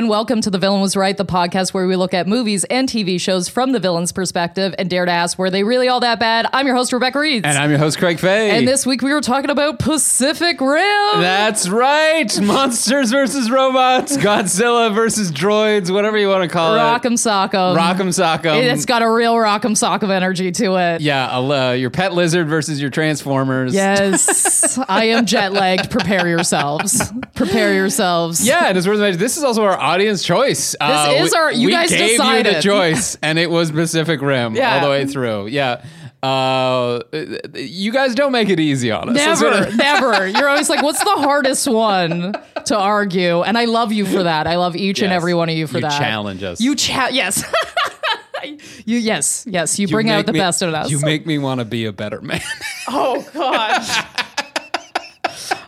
and welcome to The Villain Was Right, the podcast where we look at movies and TV shows from the villain's perspective and dare to ask, were they really all that bad? I'm your host, Rebecca Reeds. And I'm your host, Craig Fay. And this week we were talking about Pacific Rim. That's right. Monsters versus robots, Godzilla versus droids, whatever you want to call Rock'em it. Rock'em Sock'em. Rock'em Sock'em. It's got a real Rock'em Sock'em energy to it. yeah, uh, your pet lizard versus your Transformers. Yes, I am jet lagged. Prepare yourselves. Prepare yourselves. Yeah, and it's worth mentioning. This is also our audience choice. This is our- you we guys gave you the choice, and it was Pacific Rim Yeah. all the way through. Yeah. Uh, you guys don't make it easy on us. Never, never. You're always like, what's the hardest one to argue? And I love you for that. I love each and every one of you for You that. challenge us. You chat. Yes. you yes yes. You, bring out the me- best in us. You make me want to be a better man. oh gosh.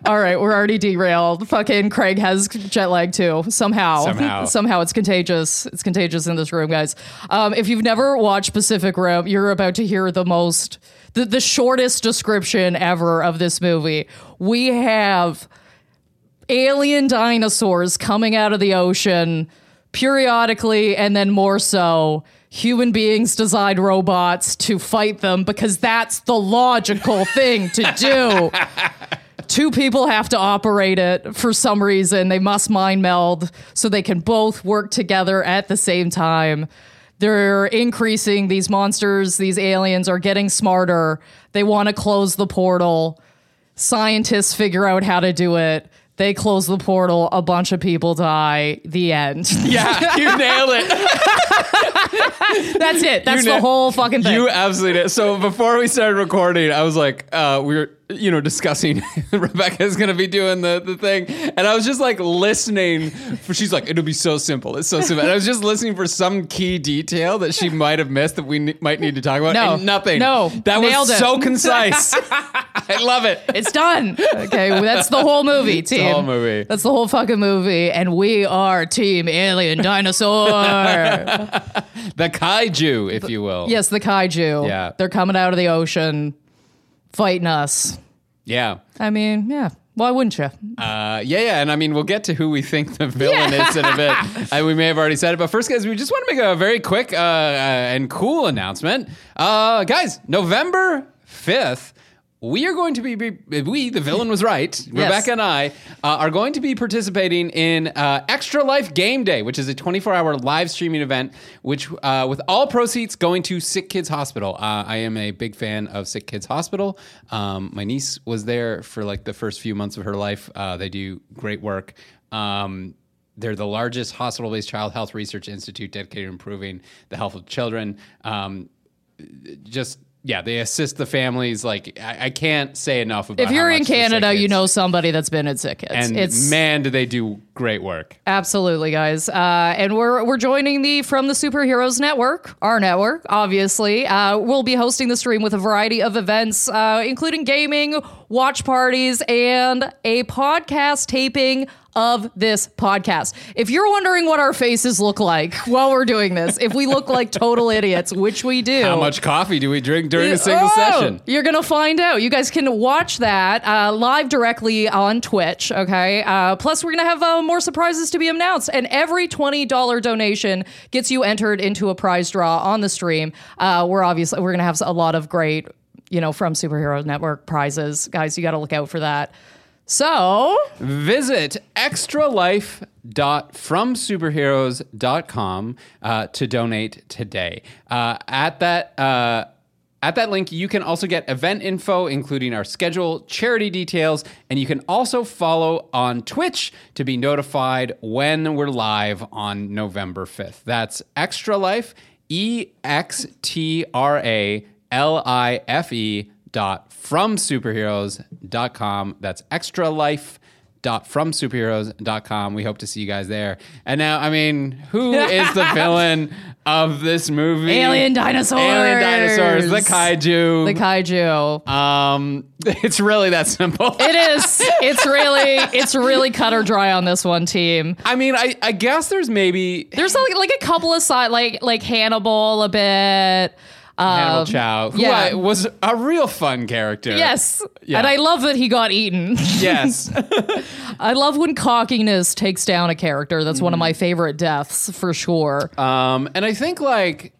All right, we're already derailed. Fucking Craig has jet lag too. Somehow, Somehow. somehow, it's contagious. It's contagious in this room, guys. Um, if you've never watched Pacific Rim, you're about to hear the most, the, the shortest description ever of this movie. We have alien dinosaurs coming out of the ocean periodically and then more so human beings design robots to fight them because that's the logical thing to do two people have to operate it for some reason they must mind meld so they can both work together at the same time they're increasing these monsters these aliens are getting smarter they want to close the portal scientists figure out how to do it. They close the portal, a bunch of people die. The end. yeah, you nail it. That's it. That's You the na- whole fucking thing. You absolutely did. So before we started recording, I was like, uh, we were, you know, discussing Rebecca's gonna be doing the, the thing, and I was just like listening. For she's like, it'll be so simple. It's so simple. And I was just listening for some key detail that she might have missed that we ne- might need to talk about. No. and nothing. No. that Nailed was it. so concise. I love it. it's done. Okay, well, that's the whole movie, team. the whole movie. That's the whole fucking movie, and we are Team Alien Dinosaur. The kaiju, if you will. yes, the kaiju. Yeah. they're coming out of the ocean, fighting us. Yeah. I mean, yeah. Why wouldn't you? Uh, yeah, yeah, and I mean, we'll get to who we think the villain is in a bit. Uh, we may have already said it, but first, guys, we just want to make a very quick uh, uh, and cool announcement. Uh, guys, November fifth. We are going to be, be we the villain was right. Rebecca and I uh, are going to be participating in uh, Extra Life Game Day, which is a 24-hour live streaming event, which uh, with all proceeds going to Sick Kids Hospital. Uh, I am a big fan of Sick Kids Hospital. Um, my niece was there for like the first few months of her life. Uh, they do great work. Um, they're the largest hospital-based child health research institute dedicated to improving the health of children. Um, just yeah, they assist the families. Like I, I can't say enough about. If you're in Canada, you know somebody that's been at Sick Kids. and it's man, do they do great work. Absolutely, guys. Uh, and we're we're joining the From the Superheroes Network, our network, obviously. Uh, we'll be hosting the stream with a variety of events, uh, including gaming, watch parties, and a podcast taping of this podcast. If you're wondering what our faces look like while we're doing this, if we look like total idiots, which we do. How much coffee do we drink during a single Oh, session? You're gonna find out. You guys can watch that uh, live directly on Twitch. Okay. Uh, plus, we're gonna have uh, more surprises to be announced, and every twenty dollar donation gets you entered into a prize draw on the stream. Uh, we're obviously we're gonna have a lot of great, you know, from Superhero Network prizes, guys. You got to look out for that. So Visit extralife.fromsuperheroes.com uh, to donate today. Uh, at that uh, at that link, you can also get event info, including our schedule, charity details, and you can also follow on Twitch to be notified when we're live on November 5th. That's Extra Life, E X T R A L I F E dot from superheroes.com. That's extra life dot from superheroes.com. We hope to see you guys there. And now, I mean, who is the villain of this movie? alien dinosaurs, Alien dinosaurs, the kaiju. the kaiju. um, it's really that simple. It is. It's really. It's really cut or dry on this one team. I mean, I, I guess there's maybe There's like, like a couple of side like like Hannibal a bit. Hannibal Chow, who yeah. I, was a real fun character. Yes. Yeah. And I love that he got eaten. Yes. I love when cockiness takes down a character. That's one of my favorite deaths for sure. um, and I think like.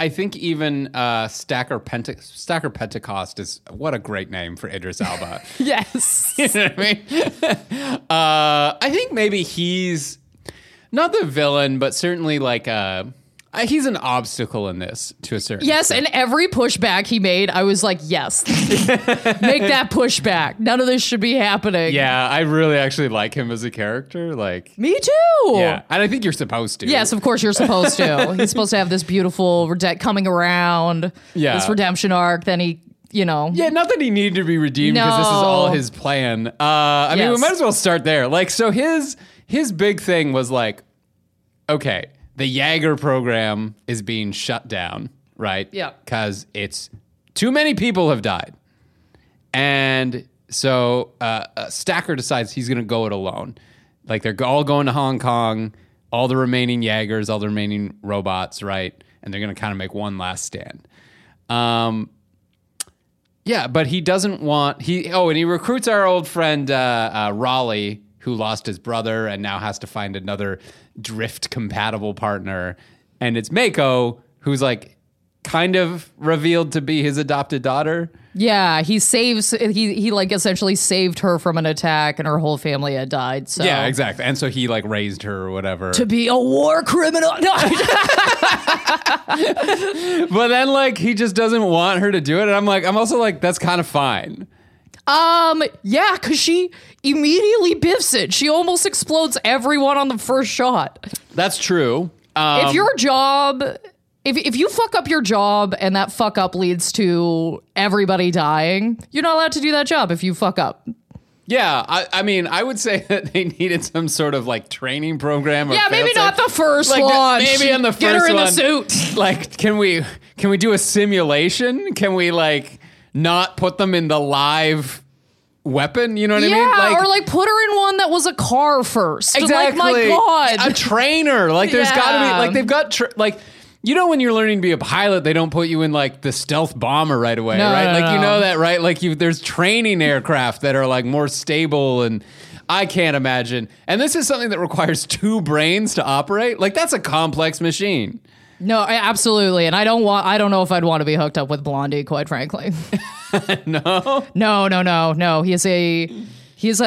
I think even uh, Stacker, Pente- Stacker Pentecost is what a great name for Idris Elba. yes. you know what I mean? Uh, I think maybe he's not the villain, but certainly like uh, uh, he's an obstacle in this to a certain. Yes, and every pushback he made, I was like, yes. Make that pushback. None of this should be happening. Yeah, I really actually like him as a character. Like, Me too. yeah, and I think you're supposed to. Yes, of course you're supposed to. He's supposed to have this beautiful rede- coming around. Yeah. This redemption arc. Then he, you know. Yeah, not that he needed to be redeemed because this is all his plan. Uh, I mean, we might as well start there. Like, so his his big thing was like, okay, the Jaeger program is being shut down, right? Yeah. because it's too many people have died, and so uh, uh, Stacker decides he's going to go it alone. Like they're all going to Hong Kong, all the remaining Jaegers, all the remaining robots, right? And they're going to kind of make one last stand. Um, yeah, but he doesn't want he. Oh, and he recruits our old friend uh, uh, Raleigh, who lost his brother and now has to find another drift compatible partner. And it's Mako, who's like kind of revealed to be his adopted daughter. Yeah, he saves. He he like essentially saved her from an attack, and her whole family had died. So Yeah, exactly. And so he like raised her or whatever. To be a war criminal. No. but then like he just doesn't want her to do it. And I'm like, I'm also like, that's kind of fine. Um. Yeah, because she immediately biffs it. She almost explodes everyone on the first shot. That's true. Um, if your job if, if you fuck up your job and that fuck up leads to everybody dying, you're not allowed to do that job if you fuck up. Yeah, I, I mean, I would say that they needed some sort of like training program. Or Yeah, maybe not the first Like, launch. Maybe in the first Get her in one. the suit. Like, can we can we do a simulation? Can we like not put them in the live weapon? You know what yeah, I mean? Like, or like put her in one that was a car first. exactly. Like, my God. a trainer. Like, there's got to be like they've got tr like. You know when you're learning to be a pilot, they don't put you in like the stealth bomber right away, No, right? no, like you know that, right? Like you there's training aircraft that are like more stable and I can't imagine. And this is something that requires two brains to operate. Like that's a complex machine. No, I- absolutely. And I don't want I don't know if I'd want to be hooked up with Blondie, quite frankly. no. no, no, no, no. He's a he's a,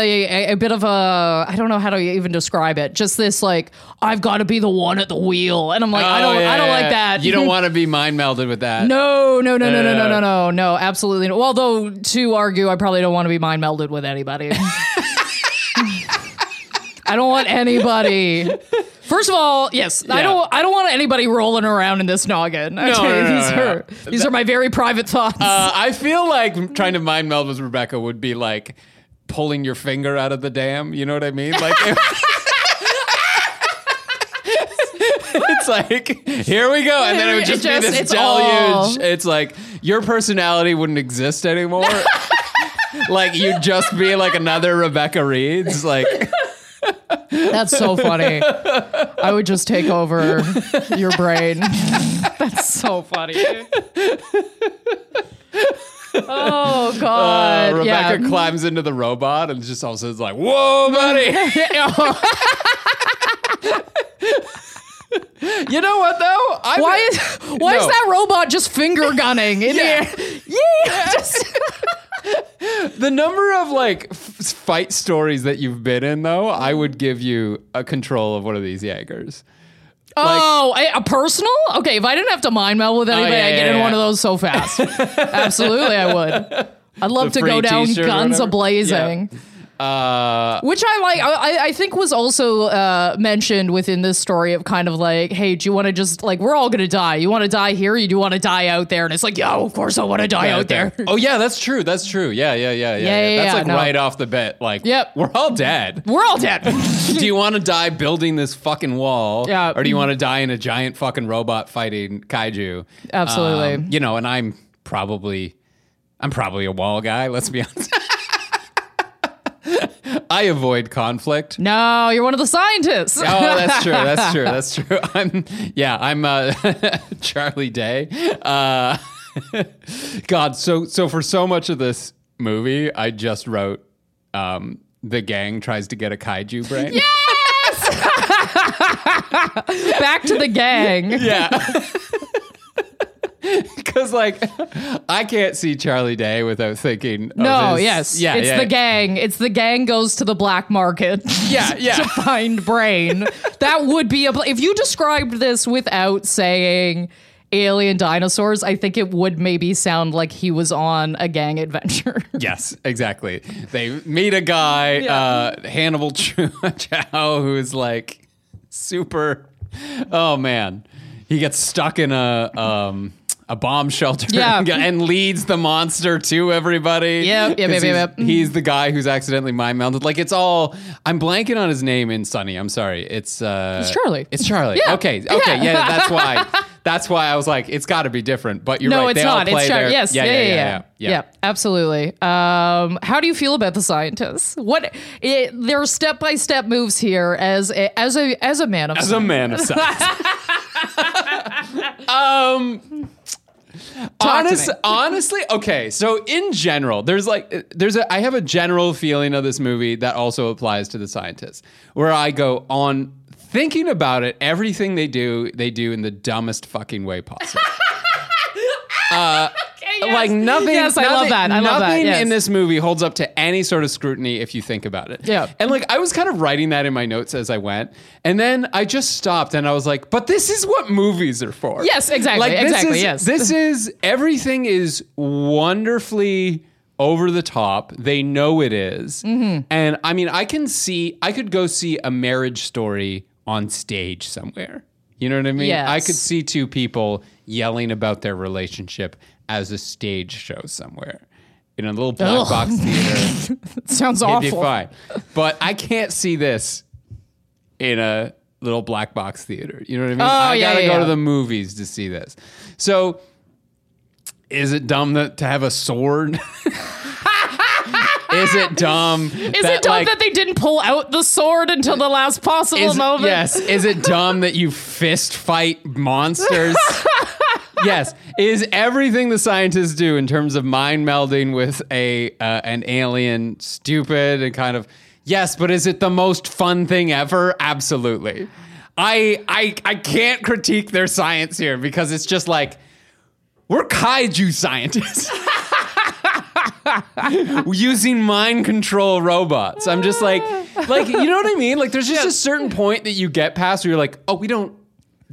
a, a bit of a I don't know how to even describe it. Just this like I've got to be the one at the wheel, and I'm like I Oh, don't yeah, I don't yeah, like that. You don't want to be mind melded with that. No, no, no, no, no, no, no, no, no, absolutely. No. Well, though, to argue, I probably don't want to be mind melded with anybody. I don't want anybody. First of all, yes, I don't. I don't want anybody rolling around in this noggin. Okay, no, no, these no, are these are my very private thoughts. Uh, I feel like trying to mind meld with Rebecca would be like pulling your finger out of the dam. You know what I mean? Like. it's like here we go, and then it would It just, just- be this it's deluge. all- It's like your personality wouldn't exist anymore. like you'd just be like another Rebecca Reeds. Like That's so funny. I would just take over your brain. That's so funny. Oh uh, God! Rebecca yeah. climbs into the robot and just all of a sudden is like, "Whoa, buddy!" you know what though? I Why is why is that robot just finger gunning in Yeah. the air? Yeah, just- The number of like fight stories that you've been in, though, I would give you a control of one of these Jaegers. oh, a, a personal? Okay, if I didn't have to mind meld with oh, anybody, Oh, yeah, I'd get yeah, in yeah. one of those so fast. Absolutely, I would. I'd love The to go down guns whatever? Uh, Which I like. I, I think was also uh, mentioned within this story of kind of like, hey, do you want to just like we're all gonna die? You want to die here? Or you do want to die out there? And it's like, yeah, of course I want to die out there. Oh yeah, that's true. That's true. Yeah, yeah, yeah, yeah. Yeah, yeah, That's like no. right off the bat. Like, Yep. we're all dead. We're all dead. do you want to die building this fucking wall? Yeah. Or do you want to die in a giant fucking robot fighting kaiju? Absolutely. Um, you know, and I'm probably, I'm probably a wall guy. Let's be honest. I avoid conflict. No, you're one of the scientists. Oh, that's true. That's true. That's true. I'm yeah. I'm uh, Charlie Day. Uh, God. So so for so much of this movie, I just wrote um, the gang tries to get a kaiju brain. Yes. Back to the gang. Yeah. Because like I can't see Charlie Day without thinking. No, his- yes. yeah, it's yeah. the gang. It's the gang goes to the black market. Yeah, yeah. to find brain. that would be a. If you described this without saying alien dinosaurs, I think it would maybe sound like he was on a gang adventure. Yes, exactly. They meet a guy, Yeah. uh, Hannibal Chow, who's like super. Oh man, he gets stuck in a um, a bomb shelter Yeah. and leads the monster to everybody. Yep, yep, 'Cause yep, he's, yep, yep. he's the guy who's accidentally mind melted. Like it's all. I'm blanking on his name in Sunny. I'm sorry. It's uh, It's Charlie. It's Charlie. Yeah. Okay. Okay. Yeah. That's why. That's why I was like, it's got to be different. But you're no, right. it's they all not. play It's Char- their- yes, yeah, yeah, yeah, yeah, yeah, yeah, absolutely. Um, how do you feel about the scientists? What it, there are step by step moves here as a, as a as a man of As a man of science. um Talk to honest, honestly, okay. So in general, there's like there's a I have a general feeling of this movie that also applies to the scientists, where I go on thinking about it. Everything they do, they do in the dumbest fucking way possible. Uh, Yes. Like nothing. Yes, I love that. I love that. Nothing yes. in this movie holds up to any sort of scrutiny if you think about it. Yeah. And like I was kind of writing that in my notes as I went, and then I just stopped and I was like, "But this is what movies are for." Yes, exactly, Like exactly, is- yes. This is everything is wonderfully over the top. They know it is. Mm-hmm. and I mean, I can see. I could go see a marriage story on stage somewhere. You know what I mean? Yes. I could see two people yelling about their relationship as a stage show somewhere in a little black Ugh. box theater. sounds It'd be fine. But I can't see this in a little black box theater. You know what I mean? Oh, I yeah, gotta yeah, go yeah. to the movies to see this. So is it dumb that, to have a sword? is it dumb? Is it dumb that they didn't pull out the sword until the last possible is, moment? Yes. Is it dumb that you fist fight monsters? yes. Is everything the scientists do in terms of mind melding with a uh, an alien stupid and kind of yes, but is it the most fun thing ever? Absolutely. I I I can't critique their science here because it's just like we're kaiju scientists. using mind control robots. I'm just like, like you know what I mean? Like, there's just a certain point that you get past where you're like, oh, we don't.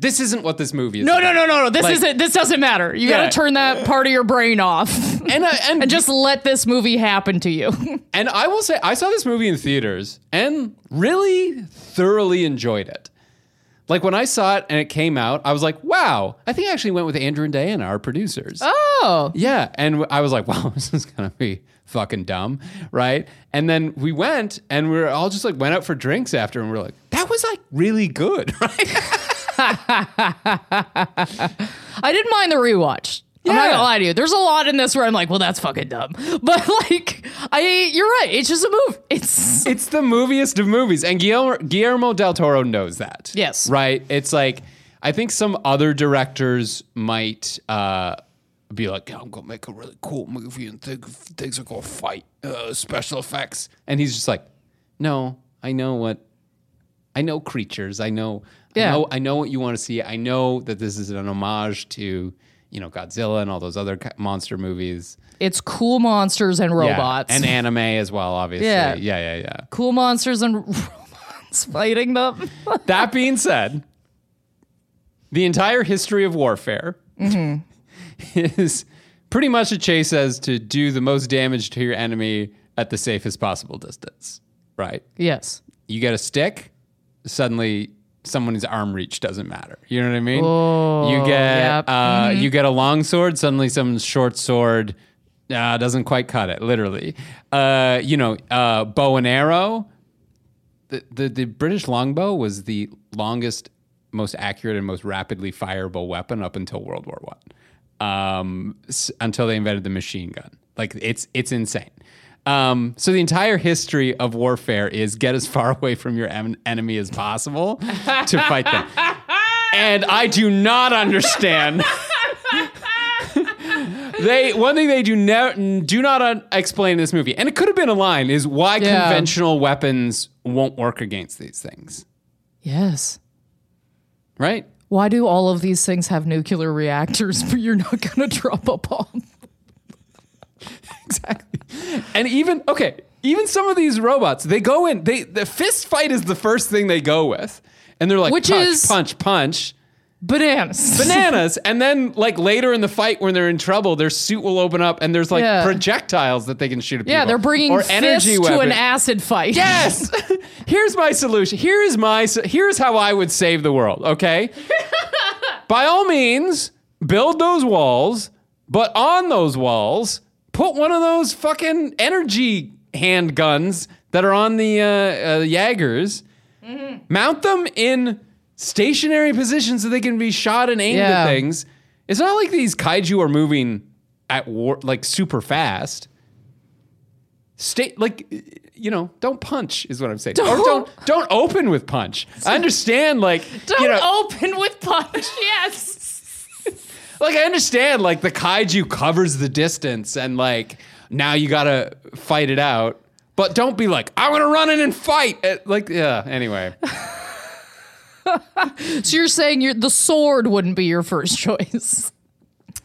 This isn't what this movie is. No, about. no, no, no, no. This Like- isn't. This doesn't matter. You Yeah. got to turn that part of your brain off And I, and, and just let this movie happen to you. and I will say, I saw this movie in theaters and really thoroughly enjoyed it. Like when I saw it and it came out, I was like, wow. I think I actually went with Andrew and Diana, our producers. oh, Yeah, and I was like, "Wow, this is gonna be fucking dumb, right?" And then we went, and we were all just like went out for drinks after, and we are like, "That was like really good, right?" I didn't mind the rewatch. I'm not gonna lie to you. There's a lot in this where I'm like, well, that's fucking dumb. But like, I, you're right. It's just a move. It's it's the moviest of movies, and Guillermo, Guillermo del Toro knows that. Yes. right. It's like I think some other directors might uh, be like, "Yeah, "I'm gonna make a really cool movie, and think things are gonna fight uh, special effects," and he's just like, "No, I know what." I know creatures. I know. Yeah. I know. I know what you want to see. I know that this is an homage to, you know, Godzilla and all those other monster movies. it's cool monsters and Yeah. robots and anime as well. Obviously. Yeah. Yeah. Yeah. Yeah. cool monsters and robots fighting them. That being said, the entire history of warfare mm-hmm. is pretty much a chase as to do the most damage to your enemy at the safest possible distance. Right? yes. You get a stick, suddenly someone's arm reach doesn't matter. You know what I mean? Oh, you get yep. uh, you get a long sword, suddenly someone's short sword uh, doesn't quite cut it. Literally, uh, you know, uh, bow and arrow. The, the the British longbow was the longest, most accurate, and most rapidly fireable weapon up until World War One, um, s- until they invented the machine gun. Like it's it's insane. Um, so the entire history of warfare is get as far away from your em- enemy as possible to fight them. And I do not understand. they one thing they do ne- do not un- explain in this movie, and it could have been a line, is why Yeah. conventional weapons won't work against these things. Yes. Right? Why do all of these things have nuclear reactors, but you're not going to drop a bomb? Exactly. And even okay, even some of these robots, they go in. They the fist fight is the first thing they go with, and they're like Which punch, is- punch, punch, Bananas. bananas. and then like later in the fight, when they're in trouble, their suit will open up, and there's like Yeah. projectiles that they can shoot at people. yeah, they're bringing or fists energy to an weapons. acid fight. Yes. Here's my solution. Here is my s- here's how I would save the world, okay? By all means, build those walls, but on those walls, put one of those fucking energy handguns that are on the uh, uh, Jaegers. Mount them in stationary positions so they can be shot and aimed Yeah. at things. It's not like these kaiju are moving at war like super fast stay like you know don't punch is what i'm saying Don't- don't don't open with punch i understand like Don't you know open with punch. Yes. Like i understand like the kaiju covers the distance and like now you gotta fight it out but don't be like i'm gonna run in and fight Uh, like yeah anyway so you're saying your the sword wouldn't be your first choice?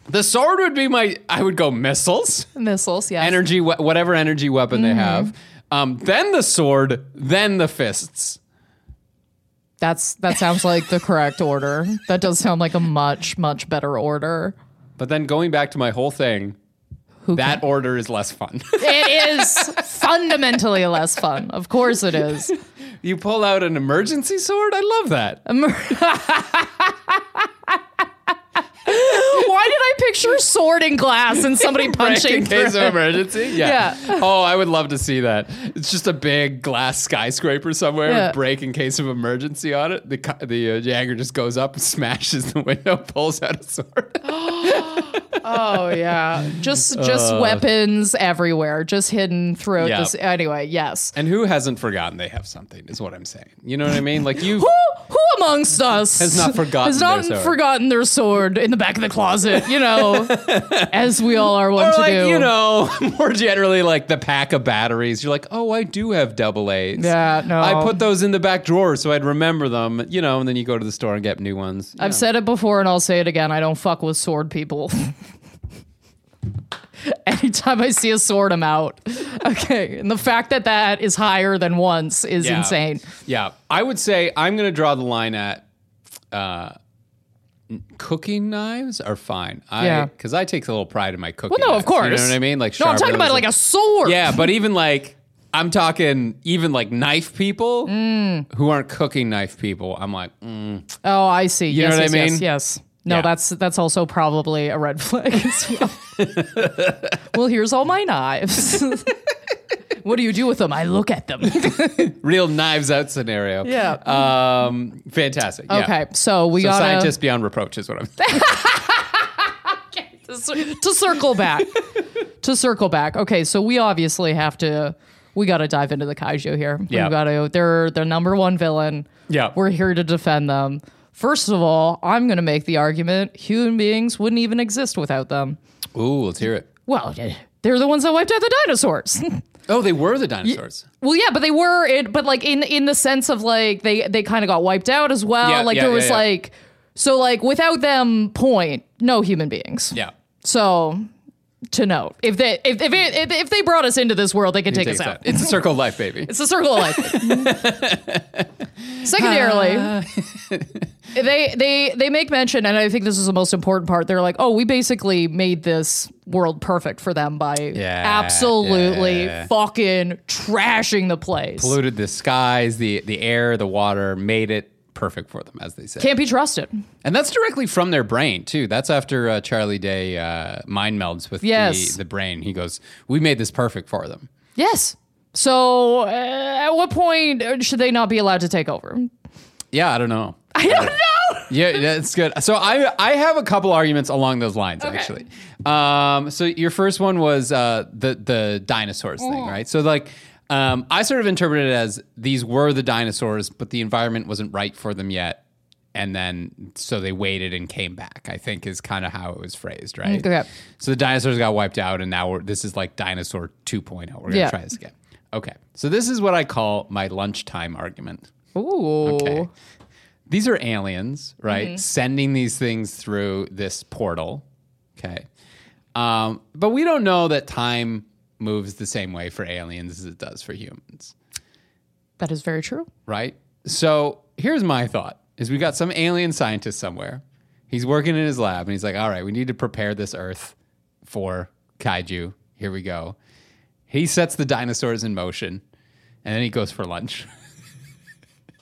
the sword would be my i would go missiles Missiles, yeah. energy whatever energy weapon Mm-hmm. they have um, then the sword then the fists That's that sounds like the correct order. That does sound like a much much better order. but then going back to my whole thing Who that order is less fun It is fundamentally less fun. Of course it is. You pull out an emergency sword? I love that. Why did I picture sword and glass and somebody punching in case of emergency? Yeah. Yeah. Oh, I would love to see that. It's just a big glass skyscraper somewhere, Yeah. with break in case of emergency on it. The the uh, Jaeger just goes up, smashes the window, pulls out a sword. Oh yeah, just just uh, weapons everywhere, just hidden throughout Yeah. this. Anyway, yes. and who hasn't forgotten they have something? Is what I'm saying. You know what I mean? Like you. Who who amongst us Has not forgotten has not their sword. forgotten their sword in the back of the closet? You know, as we all are wont Or to like do. you know, more generally like the pack of batteries. You're like, oh, I do have double A's. Yeah, no. I put those in the back drawer so I'd remember them. You know, and then you go to the store and get new ones. I've said it before and I'll say it again. I don't fuck with sword people. Anytime I see a sword, I'm out. Okay, and the fact that that is higher than once is Yeah. insane. Yeah, I would say I'm going to draw the line at uh, cooking knives are fine. I, Yeah. because I take a little pride in my cooking. Well, no, of knives, course. You know what I mean? Like, No, I'm talking about sharpeners like a sword. yeah, but even like I'm talking even like knife people Mm. who aren't cooking knife people. I'm like, mm, Oh, I see. You yes, know what I mean? Yes, yes. No, Yeah. that's that's also probably a red flag as well. well, here's all my knives. what do you do with them? I look at them. real knives out scenario. Yeah. Um, fantastic. Yeah. okay, so we So got scientists beyond reproach is what I'm. to, to circle back. to circle back. Okay, so we obviously have to. We got to dive into the kaiju here. Yeah. We got to. They're the number one villain. Yeah. We're here to defend them. First of all, I'm going to make the argument human beings wouldn't even exist without them. Ooh, let's hear it. Well, they're the ones that wiped out the dinosaurs. Oh, they were the dinosaurs. well, yeah, but they were it, but like in in the sense of like they they kind of got wiped out as well. Yeah, like yeah, there yeah, was like so like without them, point no human beings. Yeah. So to note, if they if if, it, if they brought us into this world, they could take us Takes out. It's a circle of life, baby. It's a circle of life. Secondarily, they they they make mention, and I think this is the most important part. They're like, "Oh, we basically made this world perfect for them by Yeah, absolutely yeah. fucking trashing the place. polluted the skies, the the air, the water, made it perfect for them, as they say. Can't be trusted." and that's directly from their brain too. That's after uh, Charlie Day uh, mind melds with Yes. the, the brain. He goes, "We made this perfect for them." Yes. So, uh, at what point should they not be allowed to take over? Yeah, I don't know. I don't know. Yeah, that's good. So I I have a couple arguments along those lines Okay. actually. Um, so your first one was uh, the the dinosaurs Mm-hmm. thing, right? So like. Um, I sort of interpreted it as these were the dinosaurs, but the environment wasn't right for them yet, and then so they waited and came back. I think is kind of how it was phrased, right? Okay. So the dinosaurs got wiped out, and now we're, this is like dinosaur 2.0. We're gonna Yeah. try this again. Okay, so this is what I call my lunchtime argument. Ooh. Okay. These are aliens, right? Sending these things through this portal. Okay. Um, but we don't know that time moves the same way for aliens as it does for humans, That is very true. right? So here's my thought is we got some alien scientist somewhere. He's working in his lab and he's like, all right, we need to prepare this earth for kaiju. Here we go. He sets the dinosaurs in motion and then he goes for lunch.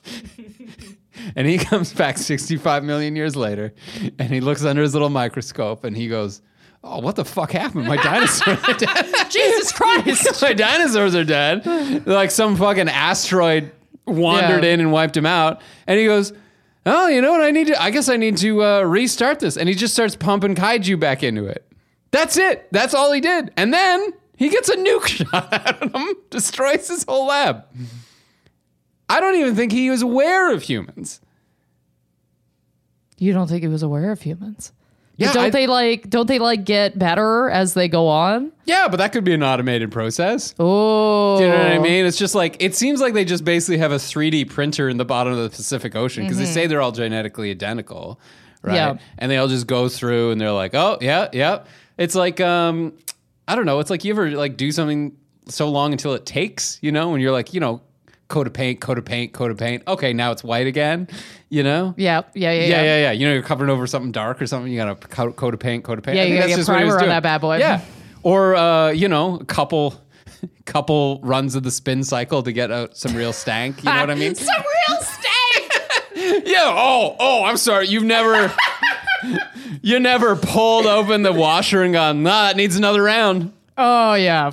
and he comes back 65 million years later and he looks under his little microscope and he goes, Oh, what the fuck happened? My dinosaurs are dead. Jesus Christ. My dinosaurs are dead. Like some fucking asteroid wandered Yeah. in and wiped him out. And he goes, Oh, you know what? I need to, I guess I need to uh, restart this. And he just starts pumping kaiju back into it. That's it. That's all he did. And then he gets a nuke shot at him, destroys his whole lab. I don't even think he was aware of humans. You don't think he was aware of humans? Yeah, don't I- they like don't they like get better as they go on? Yeah, but that could be an automated process. Oh. Do you know what I mean? It's just like it seems like they just basically have a 3D printer in the bottom of the Pacific Ocean because they say they're all genetically identical, right? Yeah. And they all just go through and they're like, "Oh, yeah, yeah." It's like um I don't know, it's like you ever like do something so long until it takes, you know, when you're like, you know, coat of paint, coat of paint, coat of paint. Okay, now it's white again, you know? Yeah, yeah, yeah, Yeah, yeah. yeah, yeah. You know, you're covering over something dark or something. You got a coat, coat of paint, coat of paint. Yeah, I you gotta that's get just what he was primer on that bad boy. Yeah, or uh, you know, a couple, couple runs of the spin cycle to get out some real stank. You know what I mean? Some real stank. yeah. Oh, oh. I'm sorry. You've never, you never pulled open the washer and gone. Nah, it needs another round. oh yeah.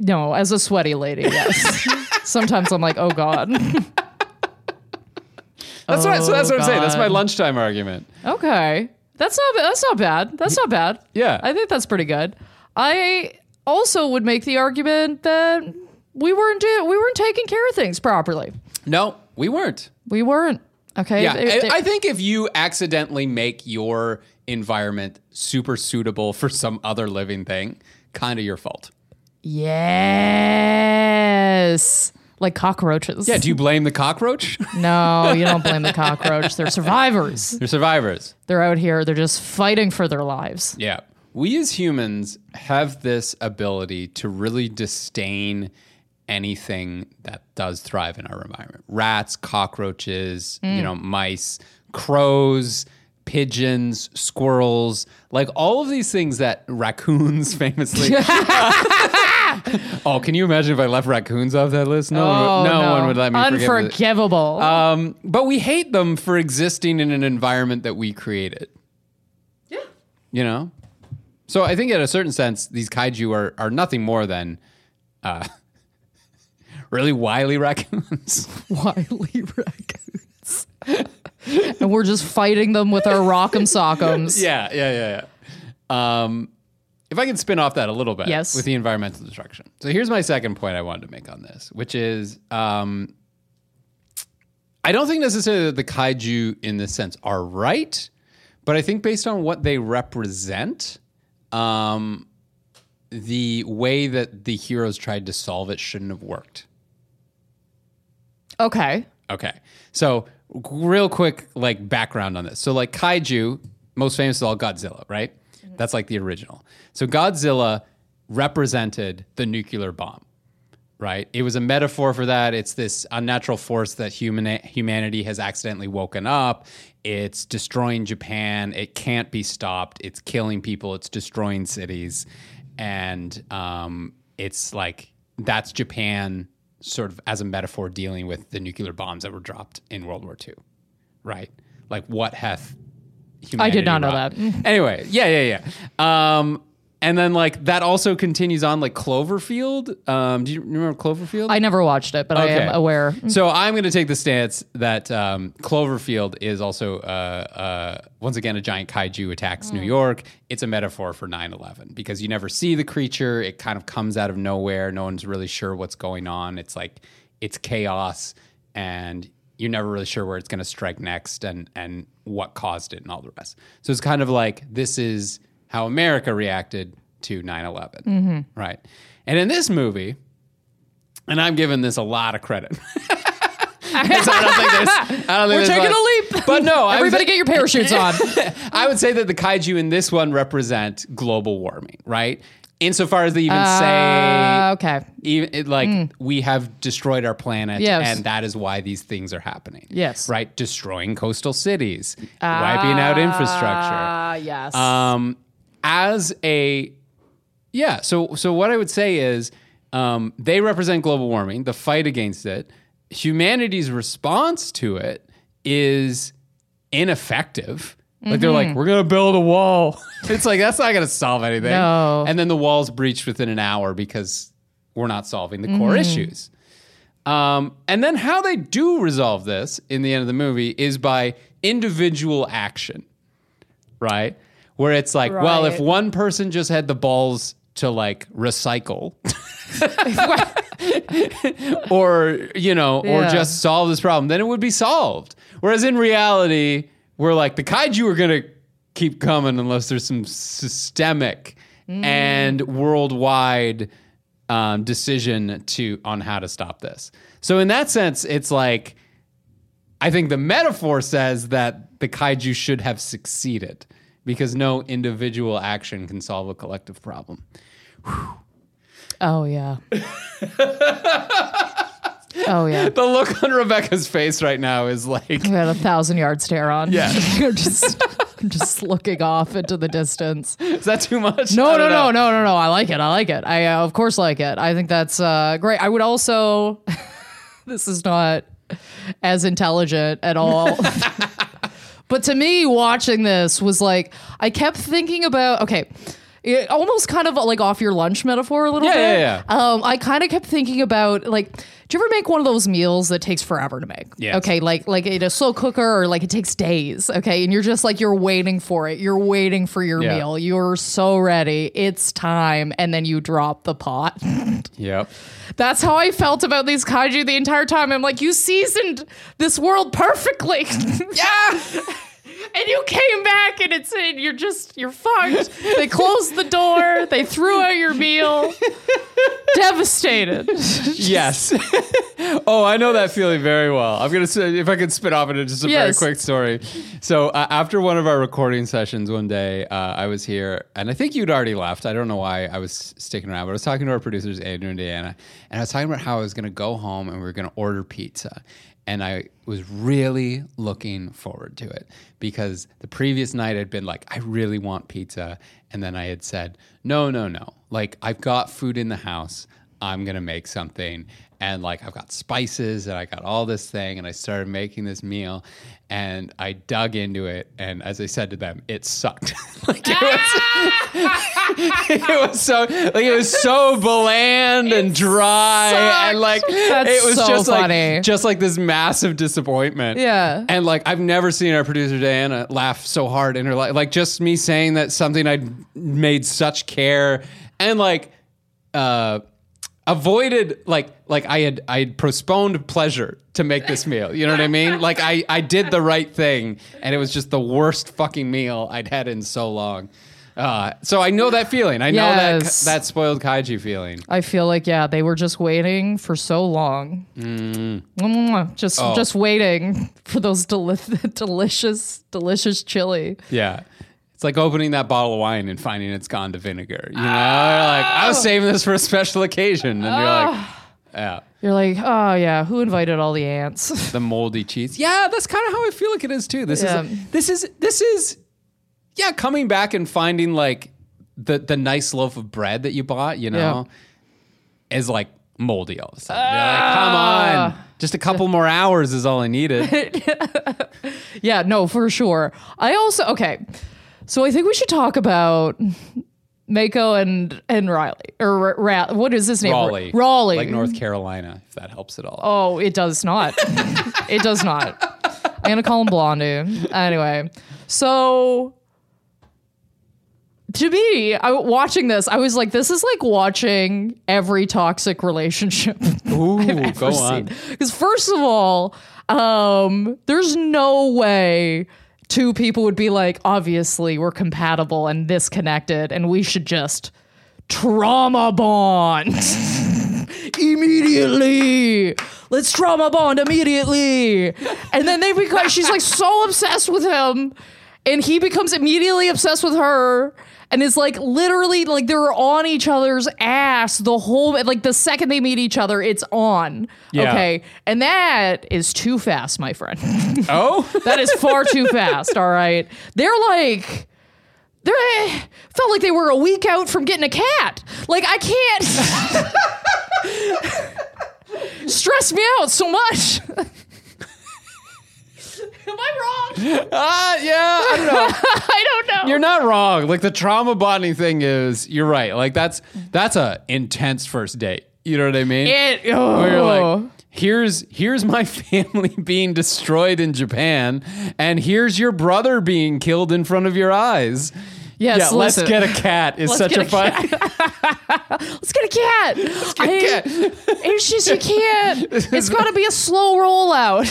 No, as a sweaty lady, yes. Sometimes I'm like, oh god. That's right. So that's Oh, what I'm saying. That's my oh, lunchtime argument. Okay, that's not that's not bad. That's not bad. Yeah. I think that's pretty good. I also would make the argument that we weren't do- we weren't taking care of things properly. No, we weren't. We weren't. Okay. Yeah, It- it- I, I think if you accidentally make your environment super suitable for some other living thing, kind of your fault. Yes. Like cockroaches. Yeah, do you blame the cockroach? No, you don't blame the cockroach. They're survivors. They're survivors. They're out here. They're just fighting for their lives. Yeah. We as humans have this ability to really disdain anything that does thrive in our environment. Rats, cockroaches, you mm. know, mice, crows, pigeons, squirrels, like all of these things that raccoons famously. oh, can you imagine if I left raccoons off that list? No, one Oh, would, no, one would let me. Unforgivable. Um, but we hate them for existing in an environment that we created. yeah. You know? So I think in a certain sense, these kaiju are, are nothing more than uh, really wily raccoons. Wily raccoons. and we're just fighting them with our rock'em sock'ems. yeah, yeah, yeah, yeah. Um, if I can spin off that a little bit Yes. with the environmental destruction. So here's my second point I wanted to make on this, which is um, I don't think necessarily that the kaiju in this sense are right, but I think based on what they represent, um, the way that the heroes tried to solve it shouldn't have worked. Okay. Okay. So, real quick, like background on this. So, like kaiju, most famous is all Godzilla, right? That's like the original. So, Godzilla represented the nuclear bomb, right? It was a metaphor for that. It's this unnatural force that human humanity has accidentally woken up. It's destroying Japan. It can't be stopped. It's killing people. It's destroying cities, and um, it's like that's Japan sort of as a metaphor dealing with the nuclear bombs that were dropped in World War II, right? Like what hath I did not know that. Anyway, yeah, yeah, yeah. Um, and then like that also continues on like Cloverfield. Um, do you remember Cloverfield? I never watched it, but I am aware. So I'm going to take the stance that um, Cloverfield is also, uh, uh, once again, a giant kaiju attacks New York. It's a metaphor for 9 11 because you never see the creature. It kind of comes out of nowhere. No one's really sure what's going on. It's like, it's chaos and you're never really sure where it's going to strike next and, and what caused it and all the rest. So it's kind of like this is how America reacted to 9 11. Mm-hmm. Right. And in this movie, and I'm giving this a lot of credit. I don't think there's. I don't think We're taking a leap. But no, Everybody get your parachutes on. I would say that the kaiju in this one represent global warming, right? Insofar as they even say, Uh, okay. even it, like we have destroyed our planet, Yes. and that is why these things are happening. Yes. right, destroying coastal cities, wiping out infrastructure. Ah, yes. Um, as a yeah, so so what I would say is um, they represent global warming, the fight against it. Humanity's response to it is ineffective. Like they're Mm-hmm. like, we're gonna build a wall. it's like that's not gonna solve anything. No. And then the wall's breached within an hour because we're not solving the core Mm-hmm. issues. Um, and then how they do resolve this in the end of the movie is by individual action, right? Where it's like, well, if Right. one person just had the balls to like recycle, or you know, or Yeah. just solve this problem, then it would be solved. Whereas in reality, we're like the kaiju are gonna keep coming unless there's some systemic and worldwide um, decision to on how to stop this. So in that sense, it's like I think the metaphor says that the kaiju should have succeeded because no individual action can solve a collective problem. oh yeah. oh yeah. The look on Rebecca's face right now is like, I had a thousand yard stare on. Yeah. I'm just, just looking off into the distance. is that too much? No, no, don't no, no, no, no. I like it. I like it. I, uh, of course, like it. I think that's uh, great. I would also, this is not as intelligent at all. but to me, watching this was like, I kept thinking about, okay, it almost kind of like off your lunch metaphor a little Yeah, bit. yeah, Um, I kind of kept thinking about like, do you ever make one of those meals that takes forever to make? Yeah. Okay, like like in a slow cooker or like it takes days. Okay, and you're just like you're waiting for it. You're waiting for your Yeah. meal. You're so ready. It's time, and then you drop the pot. Yep. That's how I felt about these kaiju the entire time. I'm like, you seasoned this world perfectly. yeah. And you came back and it's and you're just you're fucked. They closed the door. They threw out your meal. Devastated. Yes. oh, I know that feeling very well. I'm gonna say if I could spit off into just a Yes. very quick story. So uh, after one of our recording sessions one day, uh, I was here, and I think you'd already left. I don't know why I was sticking around, but I was talking to our producers Andrew and Diana, and I was talking about how I was gonna go home and we were gonna order pizza. And I was really looking forward to it because the previous night I'd been like, I really want pizza. And then I had said, no, no, no. Like, I've got food in the house. I'm going to make something. And like, I've got spices and I got all this thing. And I started making this meal and I dug into it. And as I said to them, it sucked. like, it was, it was so, like, it was so bland and dry. And sucked. like, That's it was so just funny. like, just like this massive disappointment. Yeah. And like I've never seen our producer Diana laugh so hard in her life. Like just me saying that something I'd made such care and like uh avoided like like I had I had postponed pleasure to make this meal. You know what I mean? Like I I did the right thing and it was just the worst fucking meal I'd had in so long. Uh, so I know that feeling. I know Yes. that that spoiled kaiju feeling. I feel like yeah, they were just waiting for so long. Mwah. Just Oh. just waiting for those deli- delicious delicious chili. Yeah. It's like opening that bottle of wine and finding it's gone to vinegar. You know, You're like I was oh. saving this for a special occasion, and you're like, ah. yeah, You're like, oh yeah, who invited all the ants? the moldy cheese. Yeah, that's kind of how I feel like it is too. This Yeah. is this is this is yeah, coming back and finding like the the nice loaf of bread that you bought. You know, is like moldy all of a sudden. You're like, come ah. on, just a couple more hours is all I needed. yeah, no, for sure. I also okay. So I think we should talk about Mako and and Riley or Ra- what is his name? Raleigh. Raleigh. Like North Carolina, if that helps at all. Oh, it does not. it does not. I'm gonna call him Blondie. Anyway, so to me, I watching this, I was like, this is like watching every toxic relationship. Ooh, go on. Because first of all, um, there's no way two people would be like, obviously we're compatible and this connected, and we should just trauma bond immediately. Let's trauma bond immediately. And then they become she's like so obsessed with him. And he becomes immediately obsessed with her and is like literally like they're on each other's ass the whole like the second they meet each other, it's on. Yeah. Okay. And that is too fast, my friend. Oh, that is far too fast. All right. They're like they eh, felt like they were a week out from getting a cat. Like I can't stress me out so much. Am I wrong? uh, yeah. I don't know. I don't know. You're not wrong. Like the trauma bonding thing is, you're right. Like that's that's a intense first date. You know what I mean? it, Where you're oh. like, here's here's my family being destroyed in Japan, and here's your brother being killed in front of your eyes. Yes, yeah, let's listen. get a cat is Let's such a a fun. Let's get a cat. get a cat. It's just you can't. It's got to be a slow rollout.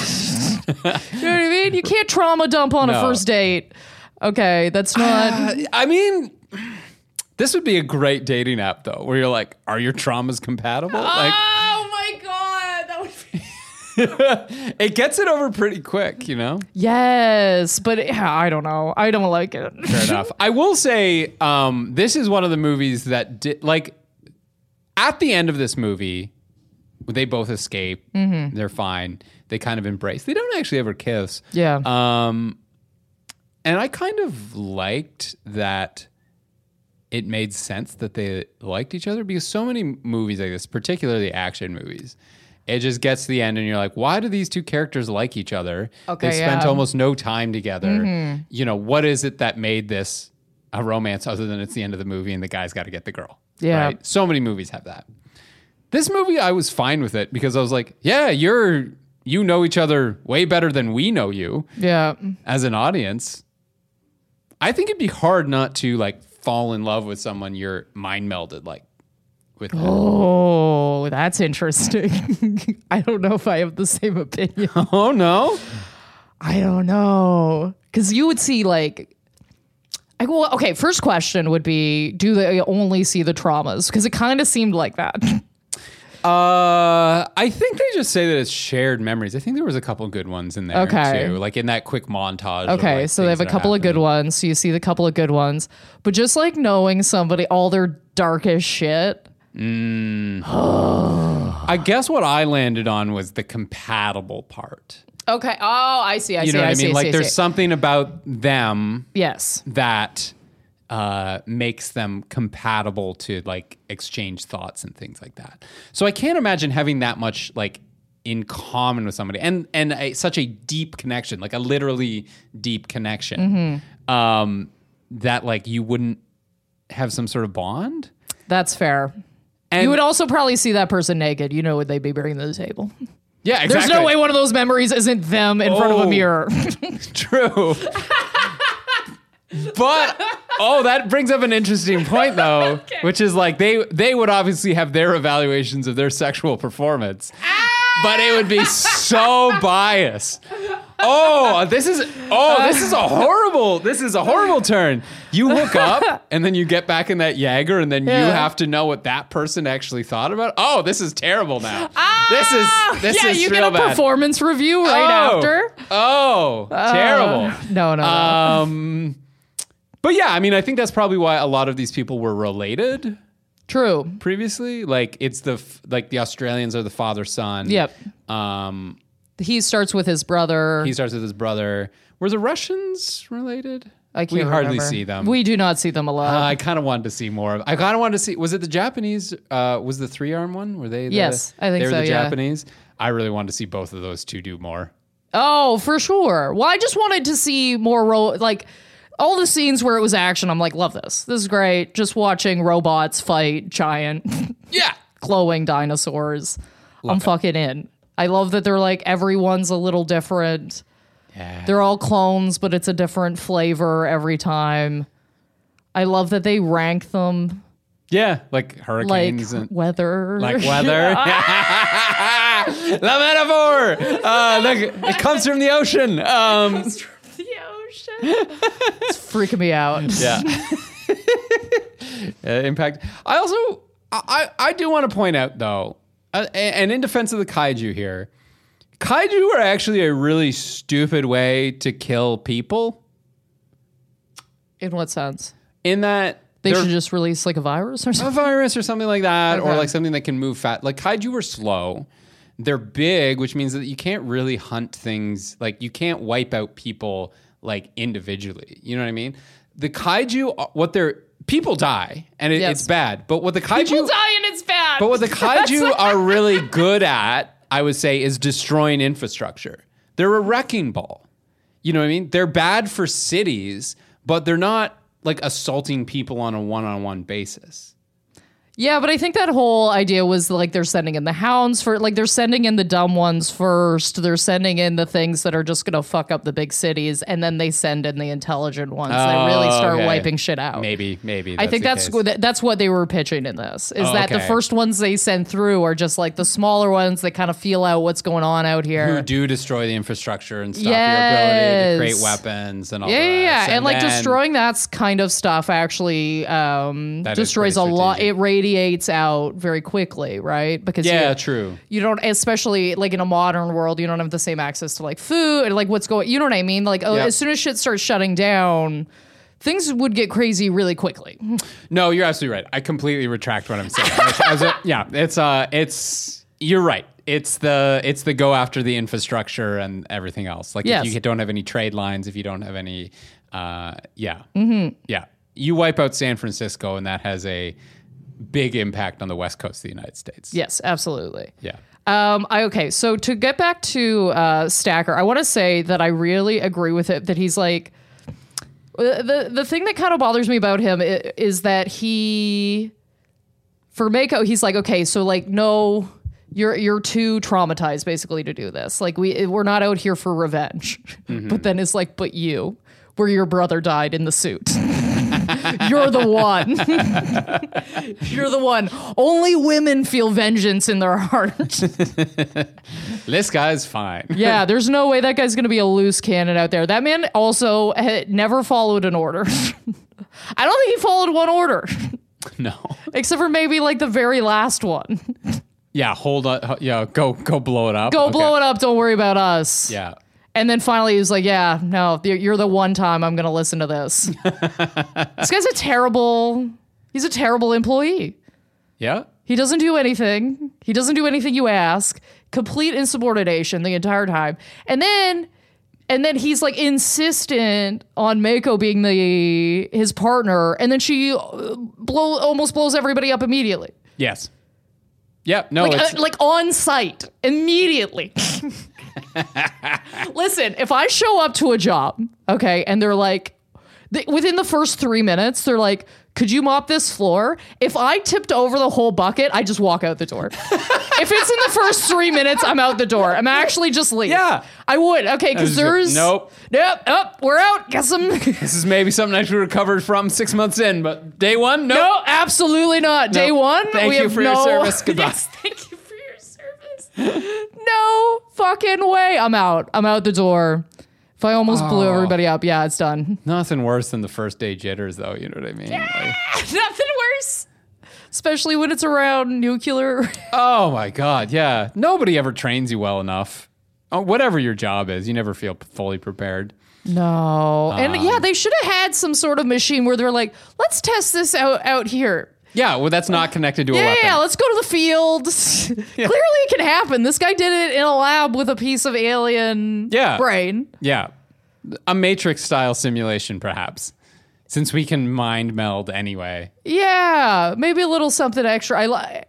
you know what I mean? You can't trauma dump on a first date. Okay, that's not. Uh, I mean, this would be a great dating app though, where you're like, are your traumas compatible? Like, it gets it over pretty quick, you know. Yes, but yeah, I don't know. I don't like it. Fair enough. I will say, um, this is one of the movies that did like at the end of this movie, they both escape. Mm-hmm. They're fine. They kind of embrace. They don't actually ever kiss. Yeah. Um, and I kind of liked that it made sense that they liked each other because so many movies like this, particularly action movies, it just gets to the end and you're like, why do these two characters like each other? Okay, they spent yeah. almost no time together. Mm-hmm. You know, what is it that made this a romance other than it's the end of the movie and the guy's got to get the girl? Yeah. Right? So many movies have that. This movie, I was fine with it because I was like, yeah, you're you know each other way better than we know you yeah. as an audience, I think it'd be hard not to like fall in love with someone you're mind melded like with. Oh, that's interesting. I don't know if I have the same opinion. Oh no! I don't know. Because you would see, like, I go, okay, first question would be do they only see the traumas? Because it kind of seemed like that. Uh, I think they just say that it's shared memories. I think there was a couple good ones in there Okay. too, like in that quick montage. Okay, like, so they have a couple of good ones. So you see the couple of good ones. But just like knowing somebody, all their darkest shit. I guess what I landed on was the compatible part. Okay. Oh, I see. I see. You see. know what I, mean? I Like see, there's see. something about them Yes. that uh, makes them compatible to like exchange thoughts and things like that. So I can't imagine having that much like in common with somebody and and a, such a deep connection, like a literally deep connection, um, that like you wouldn't have some sort of bond. That's fair. And you would also probably see that person naked. You know what they'd be bringing to the table. yeah, There's no way one of those memories isn't them in front of Oh. a mirror. True. but oh, that brings up an interesting point though, which is like they they would obviously have their evaluations of their sexual performance. Ah! But it would be so biased. Oh, this is oh, this is a horrible this is a horrible turn. You hook up and then you get back in that Jaeger and then you Yeah. have to know what that person actually thought about. Oh, this is terrible now. This is this Ah! yeah, is you real get a bad. performance review right Oh. after. Oh, terrible. No, no, no. Um, but yeah, I mean, I think that's probably why a lot of these people were related True. previously. Like it's the f- like the Australians are the father son. Yep. Um, He starts with his brother. he starts with his brother. Were the Russians related? I can't we hardly remember. see them. We do not see them a lot. Uh, I kind of wanted to see more. of I kind of wanted to see. Was it the Japanese? Uh, was the three arm one? Were they? The, Yes, I think they were so, The yeah. Japanese. I really wanted to see both of those two do more. oh, for sure. Well, I just wanted to see more ro- like all the scenes where it was action, I'm like, love this. This is great. Just watching robots fight giant Yeah. glowing dinosaurs. I'm fucking in. I love that they're like everyone's a little different. Yeah. They're all clones, but it's a different flavor every time. I love that they rank them Yeah. Like like hurricanes and weather. like weather. the metaphor. Uh, look, it comes from the ocean. Um, the ocean. it's freaking me out. yeah. Uh, impact. I also, I, I do want to point out though, uh, and in defense of the kaiju here, kaiju are actually a really stupid way to kill people. In what sense? In that They should just release like a virus or a something. virus or something like that, or like something that can move fast. Like kaiju are slow. They're big, which means that you can't really hunt things. Like you can't wipe out people like individually. You know what I mean? The kaiju, uh, what they're people die, and it, Yes. it's bad. But what the kaiju, People die and it's bad. But what the kaiju are really good at, I would say, is destroying infrastructure. They're a wrecking ball. You know what I mean? They're bad for cities, but they're not like assaulting people on a one-on-one basis. Yeah, but I think that whole idea was like they're sending in the hounds for like they're sending in the dumb ones first. They're sending in the things that are just going to fuck up the big cities, and then they send in the intelligent ones that really Oh, start okay. wiping shit out. Maybe, maybe. I think that's case. what that's what they were pitching in this. Is Oh, that the first ones they send through are just like the smaller ones that kind of feel out what's going on out here. who do destroy the infrastructure and stop Yes. your ability to create weapons and all Yeah, yeah, yeah. And, like then- destroying that kind of stuff actually um, That is destroys a lot. It It radiates out very quickly, right? Because Yeah, you, true. You don't, especially like in a modern world, you don't have the same access to like food and like what's going. You know what I mean? Like oh, Yeah. as soon as shit starts shutting down. Things would get crazy really quickly. No, you're absolutely right. I completely retract what I'm saying. A- yeah, it's uh, it's you're right. It's the it's the go after the infrastructure and everything else. Like Yes. if you don't have any trade lines, if you don't have any, uh, yeah, mm-hmm. yeah, you wipe out San Francisco, and that has a big impact on the west coast of the United States. Yes, absolutely. yeah. Um, I okay. So to get back to uh, Stacker, I want to say that I really agree with it. That he's like the the thing that kind of bothers me about him i- is that he for Mako he's like okay, so like no. You're you're too traumatized basically to do this. Like we we're not out here for revenge. But then it's like, but you, where your brother died in the suit. You're the one. You're the one. Only women feel vengeance in their heart. This guy's fine. yeah, there's no way that guy's going to be a loose cannon out there. That man also never followed an order. I don't think he followed one order, no. except for maybe like the very last one. Yeah, hold up. Yeah, go go blow it up. Go blow it up. Don't worry about us. Yeah. And then finally he's like, yeah, no, you're- the one time I'm going to listen to this. this guy's a terrible, he's a terrible employee. Yeah. He doesn't do anything. He doesn't do anything you ask. Complete insubordination the entire time. And then and then he's like insistent on Mako being the his partner and then she uh, blow almost blows everybody up immediately. Yes. Yeah. No. Like it's, uh, like on site immediately. Listen, if I show up to a job, okay, and they're like they, within the first 3 minutes, they're like could you mop this floor? If I tipped over the whole bucket, I just walk out the door. if it's in the first three minutes, I'm out the door. I'm actually just leave. Yeah. I would. Okay, because there's nope. Nope. Up. we're out. Get some. this is maybe something I should recovered from six months in, but day one, nope. no, absolutely not. Day Nope. one. Thank we you have for your no- service. Goodbye. Yes, thank you your. No fucking way. I'm out. I'm out the door. If I almost blew Oh. everybody up, yeah, it's done. Nothing worse than the first day jitters, though. You know what I mean? Like, Nothing worse. Especially when it's around nuclear. oh my god, yeah. Nobody ever trains you well enough. Oh, whatever your job is, you never feel fully prepared. No. And Um, yeah, they should have had some sort of machine where they're like, let's test this out out here. Yeah, well, that's not connected to a Yeah, weapon. yeah, let's go to the field. Clearly it can happen. This guy did it in a lab with a piece of alien Yeah. brain. Yeah. A Matrix style simulation, perhaps, since we can mind meld anyway. Yeah, maybe a little something extra. I li-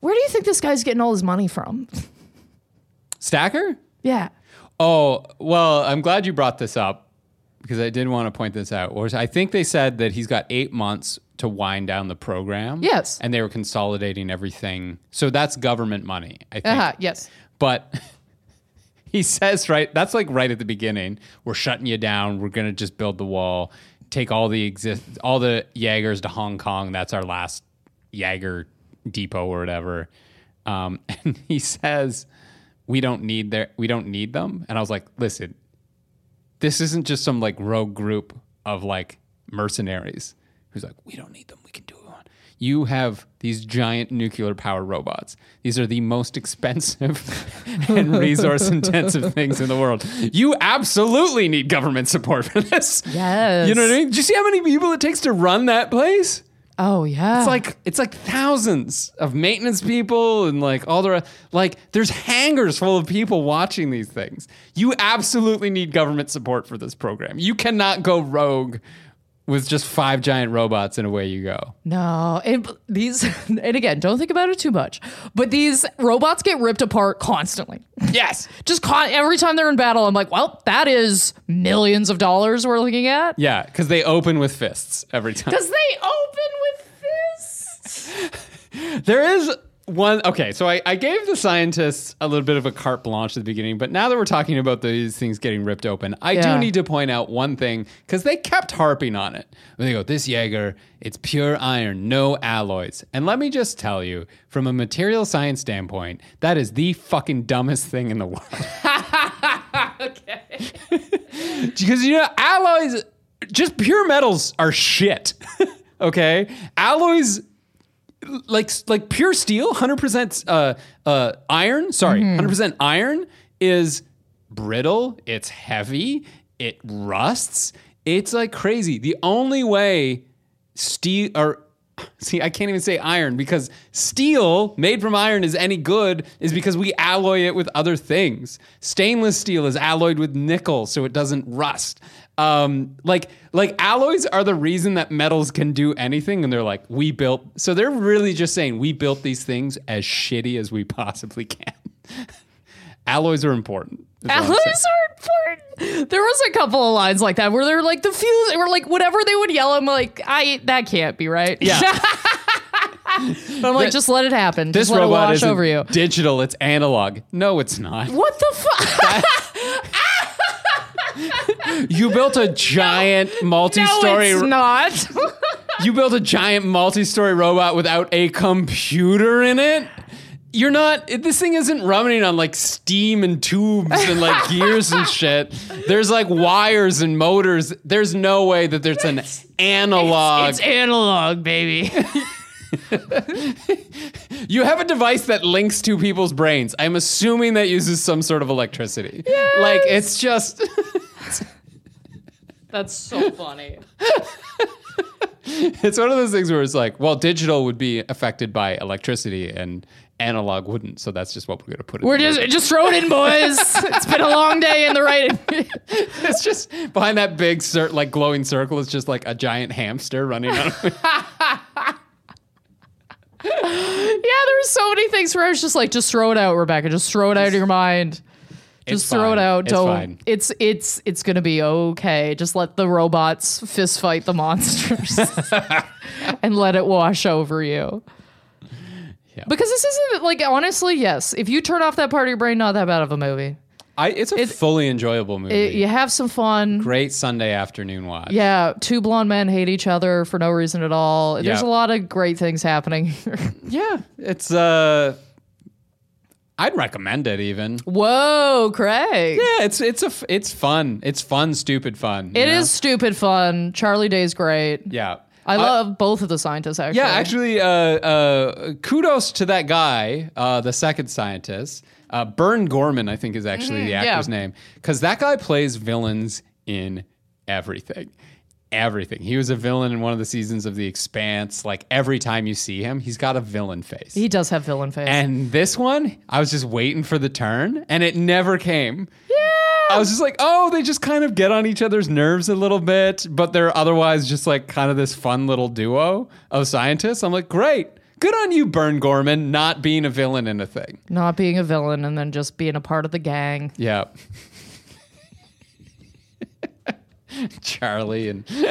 Where do you think this guy's getting all his money from? Stacker? yeah. Oh, well, I'm glad you brought this up because I did want to point this out. I think they said that he's got eight months to wind down the program. Yes. and they were consolidating everything. So that's government money. I think. Uh-huh, yes. But he says right. That's like right at the beginning. We're shutting you down. We're gonna just build the wall. Take all the exist all the Jaegers to Hong Kong. That's our last Jaeger depot or whatever. Um, and he says we don't need their we don't need them. And I was like, listen, this isn't just some like rogue group of like mercenaries who's like, we don't need them. We can do it. on. You have these giant nuclear power robots. These are the most expensive and resource intensive things in the world. You absolutely need government support for this. Yes. You know what I mean? Do you see how many people it takes to run that place? Oh yeah. It's like it's like thousands of maintenance people and like all the like there's hangars full of people watching these things. You absolutely need government support for this program. You cannot go rogue with just five giant robots and away you go. No, and these, and again, don't think about it too much. But these robots get ripped apart constantly. Yes. Just con- every time they're in battle, I'm like, well, that is millions of dollars we're looking at. Yeah, because they open with fists every time. Because they open with fists. There is one. Okay, so I, I gave the scientists a little bit of a carte blanche at the beginning, but now that we're talking about these things getting ripped open, I Yeah. do need to point out one thing because they kept harping on it. When they go, this Jaeger, it's pure iron, no alloys. And let me just tell you, from a material science standpoint, that is the fucking dumbest thing in the world. okay. Because you know, alloys, just pure metals are shit. okay, alloys, like like pure steel, hundred percent uh, uh, iron. Sorry, 100 percent iron is brittle. It's heavy. It rusts. It's like crazy. The only way steel or see, I can't even say iron because steel made from iron is any good is because we alloy it with other things. Stainless steel is alloyed with nickel so it doesn't rust. Um, like like alloys are the reason that metals can do anything, and they're like we built. So they're really just saying we built these things as shitty as we possibly can. alloys are important. is what I'm saying. Alloys are important. There was a couple of lines like that where they're like the fuse or like whatever they would yell. I'm like, I that can't be right. Yeah. but I'm like, just let it happen. This just let robot you. digital; it's analog. No, it's not. What the fuck? You built a giant multi-story. No, it's not. you built a giant multi-story robot without a computer in it. You're not. This thing isn't running on like steam and tubes and like gears and shit. There's like wires and motors. There's no way that there's an analog. it's analog, baby. you have a device that links to people's brains. I'm assuming that uses some sort of electricity. Like it's just. That's so funny. it's one of those things where it's like, well, digital would be affected by electricity and analog wouldn't. So that's just what we're going to put in. We're just just throw it in, boys. it's been a long day in the writing. it's just behind that big cir- like glowing circle It's just like a giant hamster running on. Yeah, there's so many things where I was just like, just throw it out, Rebecca. Just throw it out of your mind. Just It's throw fine. it out. It's Don't. fine. It's it's it's gonna be okay. Just let the robots fist fight the monsters, and let it wash over you. Yeah. Because this isn't like honestly, yes. If you turn off that part of your brain, not that bad of a movie. I, it's a fully enjoyable movie. It, you have some fun. Great Sunday afternoon watch. Yeah, two blonde men hate each other for no reason at all. There's a lot of great things happening. Yeah. It's uh, I'd recommend it even. Whoa, Craig. Yeah, it's it's a it's fun. It's fun, stupid fun. It you is stupid fun. Charlie Day's great. Yeah. I Uh, love both of the scientists actually. Yeah, actually, uh, uh, kudos to that guy, uh, the second scientist. Uh, Burn Gorman, I think, is actually the Mm-hmm. yeah. actor's name. Because that guy plays villains in everything. Everything. He was a villain in one of the seasons of The Expanse. Like every time you see him, he's got a villain face. He does have villain face. and this one, I was just waiting for the turn, and it never came. Yeah. I was just like, oh, they just kind of get on each other's nerves a little bit, but they're otherwise just like kind of this fun little duo of scientists. I'm like, great. Good on you, Burn Gorman, not being a villain in a thing. Not being a villain and then just being a part of the gang. Yeah. Charlie and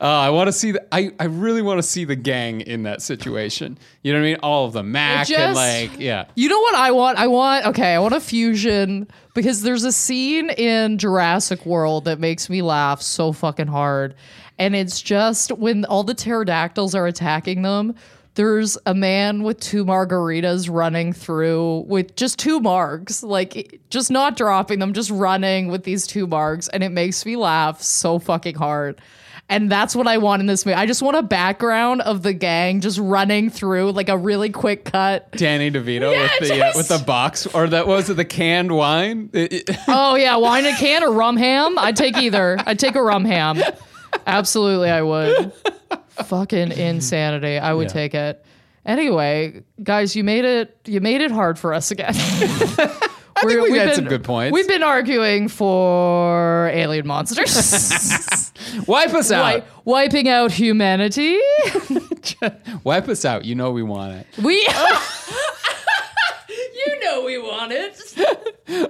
uh, I want to see the I, I really want to see the gang in that situation. You know what I mean? All of them, Mac and like yeah. You know what I want? I want okay, I want a fusion because there's a scene in Jurassic World that makes me laugh so fucking hard. And it's just when all the pterodactyls are attacking them, there's a man with two margaritas running through with just two margs, like just not dropping them, just running with these two margs, and it makes me laugh so fucking hard. And that's what I want in this movie. I just want a background of the gang just running through like a really quick cut. Danny DeVito Yeah, with the uh, with the box or that was it the canned wine. Oh yeah, wine and can or rum ham. I'd take either. I'd take a rum ham. Absolutely, I would. Fucking insanity. I would Yeah. take it. Anyway, guys, you made it. You made it hard for us again. I think we've had some good points. We've been arguing for alien monsters, wipe us out. Wi- wiping out humanity. Wipe us out. You know we want it. We. you know we want it.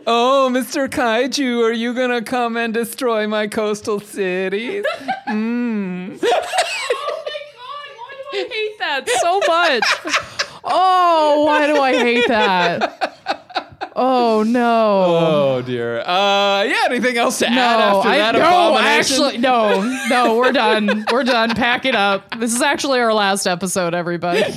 Oh, Mr. Kaiju, are you gonna come and destroy my coastal cities? Mm. Oh my god, why do I hate that so much? Oh, why do I hate that? Oh no. oh dear. Uh, yeah. Anything else to add no, after I that no, abomination? actually no, no, we're done. We're done. Pack it up. This is actually our last episode, everybody.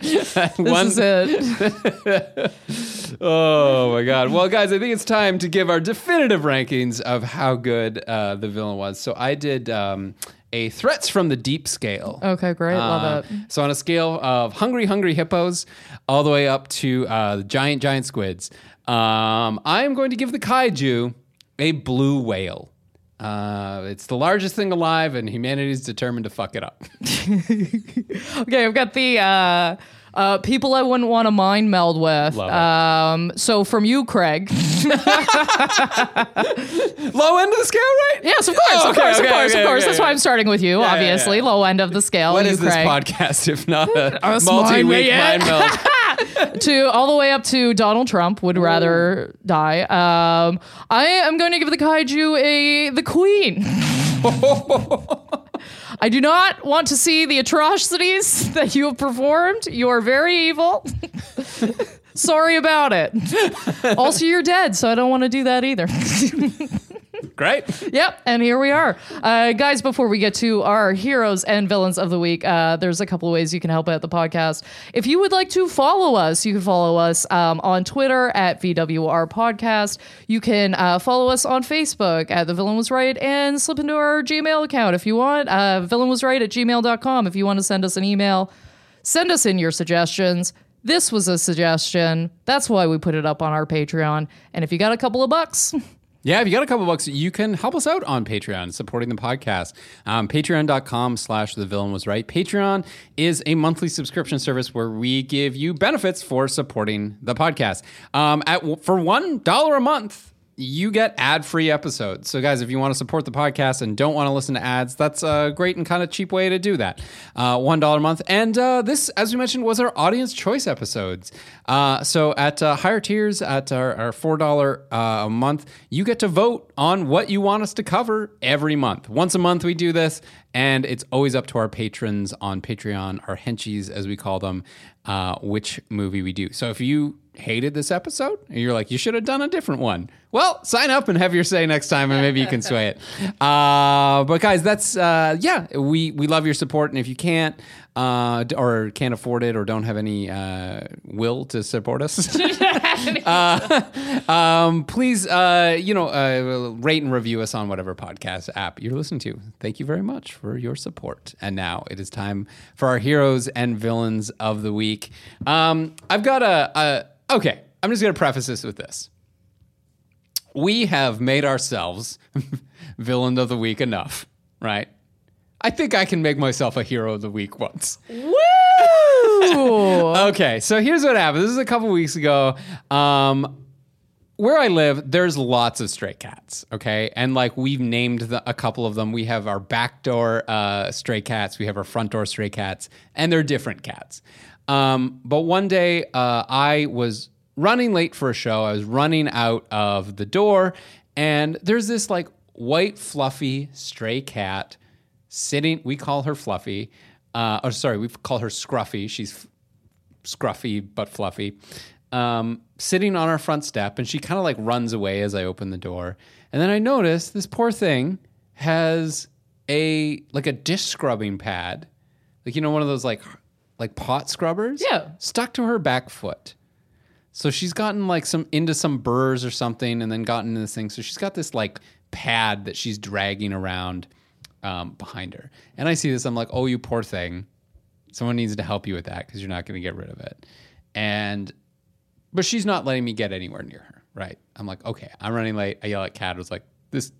This One- is it. Oh my god. Well, guys, I think it's time to give our definitive rankings of how good uh, the villain was. So I did um, a threats from the deep scale. Okay, great. Love Uh, it. So on a scale of hungry, hungry hippos, all the way up to uh, the giant, giant squids, um, I am going to give the kaiju a blue whale. Uh, it's the largest thing alive, and humanity is determined to fuck it up. Okay, I've got the uh uh, people I wouldn't want to mind meld with. Um, so from you, Craig. Low end of the scale, right? Yes, of course, Oh, of okay, course, okay, of course, okay, of course. okay, That's why I'm starting with you, yeah, obviously. yeah. Low end of the scale. What you, is this Craig. podcast if not a Us multi-week mind mind meld? to all the way up to Donald Trump would rather die. Um, I am going to give the kaiju a the queen. I do not want to see the atrocities that you have performed. You are very evil. Sorry about it. Also, you're dead, so I don't want to do that either. Great. Yep, and here we are. Uh, guys, before we get to our heroes and villains of the week, uh, there's a couple of ways you can help out the podcast. If you would like to follow us, you can follow us um, on Twitter at VWR Podcast. You can uh, follow us on Facebook at The Villain Was Right and slip into our Gmail account if you want. Uh, villain was right at gmail.com if you want to send us an email. Send us in your suggestions. This was a suggestion. That's why we put it up on our Patreon. And if you got a couple of bucks, Yeah, if you got a couple bucks, you can help us out on Patreon, supporting the podcast. Um, Patreon.com slash the villain was right. Patreon is a monthly subscription service where we give you benefits for supporting the podcast. Um, at for one dollar a month, you get ad-free episodes. So, guys, if you want to support the podcast and don't want to listen to ads, that's a great and kind of cheap way to do that. Uh, one dollar a month, and uh, this, as we mentioned, was our audience choice episodes. Uh, so, at uh, higher tiers, at our, our four dollar uh, a month, you get to vote on what you want us to cover every month. Once a month, we do this, and it's always up to our patrons on Patreon, our henchies as we call them, uh, which movie we do. So, if you hated this episode and you're like you should have done a different one well sign up and have your say next time and maybe you can sway it uh, but guys that's uh, yeah we we love your support and if you can't uh, or can't afford it or don't have any uh, will to support us. Uh, um, please uh, you know uh, rate and review us on whatever podcast app you're listening to. Thank you very much for your support. And now it is time for our heroes and villains of the week. Um, i've got a, a okay i'm just going to preface this with this. We have made ourselves villain of the week enough right i think i can make myself a hero of the week once Woo! Okay, so here's what happened. This is a couple weeks ago. Um, where I live, there's lots of stray cats. Okay, and like we've named the, a couple of them. We have our back door uh, stray cats. We have our front door stray cats, and they're different cats. Um, but one day, uh, I was running late for a show. I was running out of the door, and there's this like white, fluffy, stray cat sitting. We call her Fluffy. Uh, or sorry, we call her Scruffy. She's f- scruffy but fluffy. Um, sitting on our front step, and she kind of like runs away as I open the door. And then I notice this poor thing has a like a dish scrubbing pad, like you know one of those like like pot scrubbers. Yeah. stuck to her back foot. So she's gotten like some into some burrs or something, and then gotten into this thing. So she's got this like pad that she's dragging around um, behind her. And I see this, I'm like, oh, you poor thing. Someone needs to help you with that because you're not going to get rid of it. And but she's not letting me get anywhere near her. Right? I'm like, okay, I'm running late. I yell at Cat. I was like, this.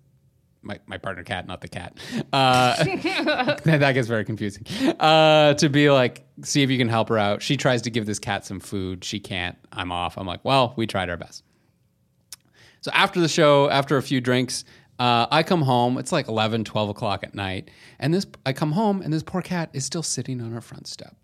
My, my partner cat, not the cat. Uh, that gets very confusing. Uh, to be like, see if you can help her out. She tries to give this cat some food. She can't. I'm off. I'm like, well, we tried our best. So after the show, after a few drinks, uh, I come home. It's like 11, 12 o'clock at night. And this, I come home and this poor cat is still sitting on her front step.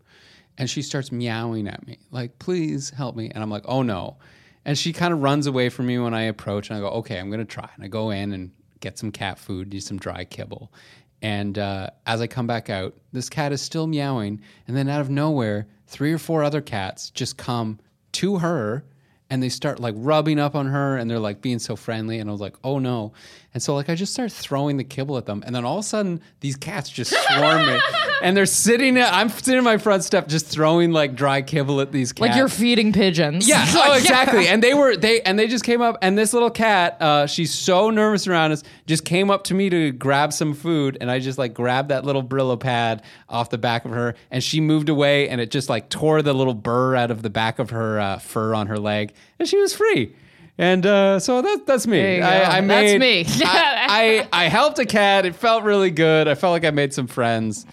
And she starts meowing at me, like, please help me. And I'm like, oh no. And she kind of runs away from me when I approach. And I go, okay, I'm going to try. And I go in and get some cat food, do some dry kibble. And uh, as I come back out, this cat is still meowing. And then out of nowhere, three or four other cats just come to her and they start like rubbing up on her and they're like being so friendly and i was like oh no and so like i just start throwing the kibble at them and then all of a sudden these cats just swarm me and they're sitting i'm sitting in my front step just throwing like dry kibble at these cats Like you're feeding pigeons. yeah. Oh, exactly. And they were they and they just came up and this little cat, uh, she's so nervous around us, just came up to me to grab some food, and I just like grabbed that little Brillo pad off the back of her, and she moved away, and it just like tore the little burr out of the back of her uh, fur on her leg, and she was free. And uh, so that, that's me. There you go. I, I That's me. I, I I helped a cat. It felt really good. I felt like I made some friends.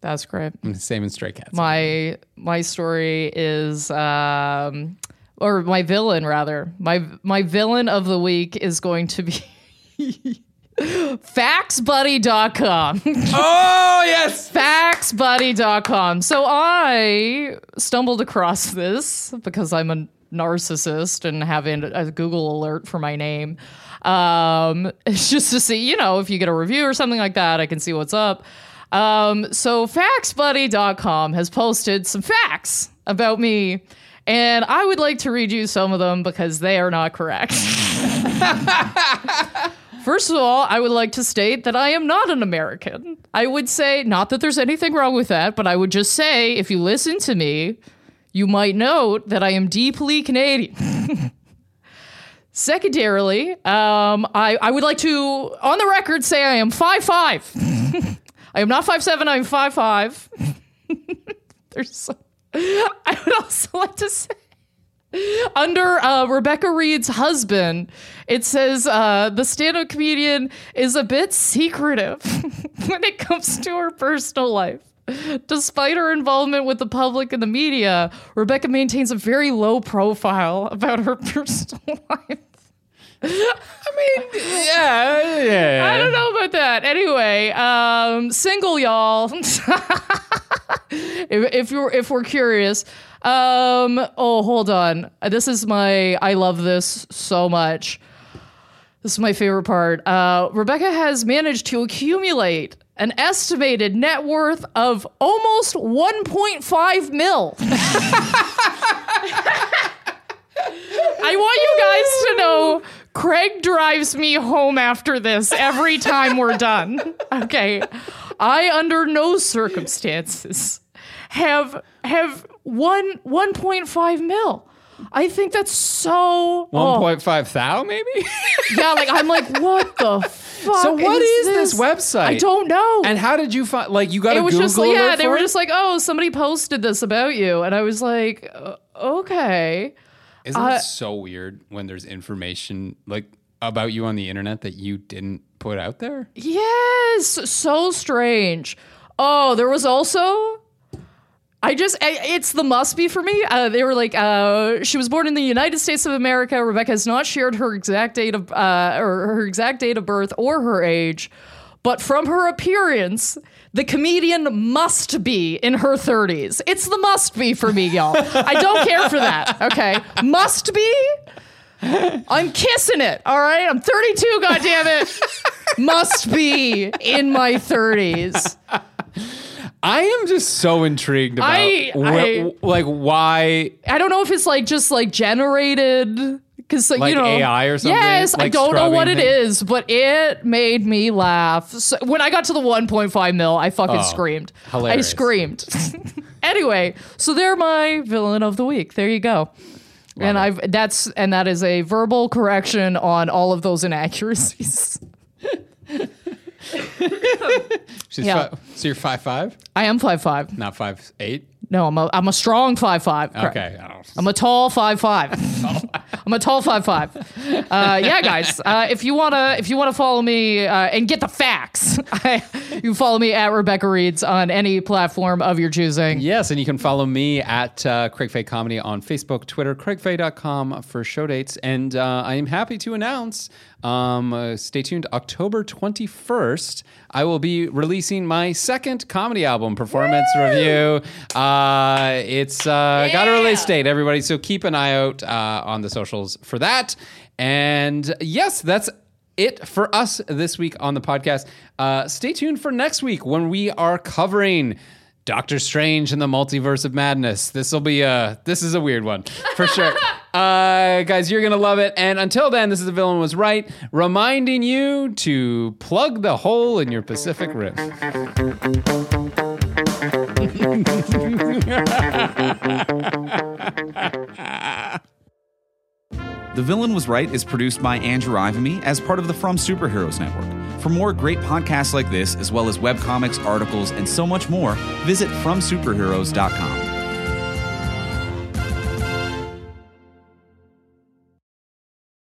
That's great. Same in Stray Cats. My my story is um or my villain rather. My my villain of the week is going to be faxbuddy.com. oh yes. faxbuddy.com. So I stumbled across this because I'm a narcissist and having a Google alert for my name. Um, just to see, you know, if you get a review or something like that, I can see what's up. Um, so faxbuddy.com has posted some facts about me. And I would like to read you some of them because they are not correct. First of all, I would like to state that I am not an American. I would say, not that there's anything wrong with that, but I would just say, if you listen to me, you might note that I am deeply Canadian. Secondarily, um, I, I would like to, on the record, say I am 5'5. I am not 5'7, I am 5'5. There's so, I would also like to say, under uh, Rebecca Reed's husband, it says uh, the stand up comedian is a bit secretive when it comes to her personal life. Despite her involvement with the public and the media, Rebecca maintains a very low profile about her personal life. I mean, yeah, yeah. I don't know about that. Anyway, um, single y'all. if, if you're if we're curious, um, oh hold on. This is my. I love this so much. This is my favorite part. Uh, Rebecca has managed to accumulate an estimated net worth of almost 1.5 mil. I want you guys to know Craig drives me home after this every time we're done. Okay. I under no circumstances have have one 1.5 mil. I think that's so One point five thou, maybe. yeah, like I'm like, what the fuck? so what is this website? I don't know. And how did you find? Like you got it was Google just like, yeah, they were it? just like, oh, somebody posted this about you, and I was like, uh, okay. Isn't uh, it so weird when there's information like about you on the internet that you didn't put out there? Yes, so strange. Oh, there was also. I just, it's the must be for me. Uh, they were like, uh, she was born in the United States of America. Rebecca has not shared her exact date of, uh, or her exact date of birth or her age, but from her appearance, the comedian must be in her 30s. It's the must be for me, y'all. I don't care for that. Okay, must be. I'm kissing it. All right. I'm 32. God damn it. Must be in my 30s. I am just so intrigued about I- wh- I- like why I don't know if it's like just like generated because like, Like you know AI or something? Yes, I don't know what it is, but it made me laugh. So when I got to the 1.5 mil, I fucking Oh, screamed. hilarious. I screamed. anyway, so they're my villain of the week. There you go. and it. I've that's and that is a verbal correction on all of those inaccuracies. she's Yeah. fi- so you're five five, I am five five. not five eight. No, I'm a I'm a strong five five. Okay. I'm a tall five five. I'm a tall five five. Uh, yeah, guys. Uh, if you wanna if you wanna follow me uh, and get the facts, I, you can follow me at Rebecca Reads on any platform of your choosing. Yes, and you can follow me at uh, Craig Fay Comedy on Facebook, Twitter, craigfay.com for show dates. And uh, I am happy to announce, um, uh, stay tuned, October 21st, I will be releasing my second comedy album performance review. Uh, it's uh, got a release date, everybody. So keep an eye out uh, on the socials for that. And yes, that's it for us this week on the podcast. Uh, stay tuned for next week when we are covering Doctor Strange and the Multiverse of Madness. This will be a this is a weird one for sure. uh, guys, you're gonna love it. And until then, this is the villain was right, reminding you to plug the hole in your Pacific Rim. The Villain Was Right is produced by Andrew Ivimey as part of the From Superheroes Network. For more great podcasts like this, as well as webcomics, articles, and so much more, visit FromSuperheroes.com.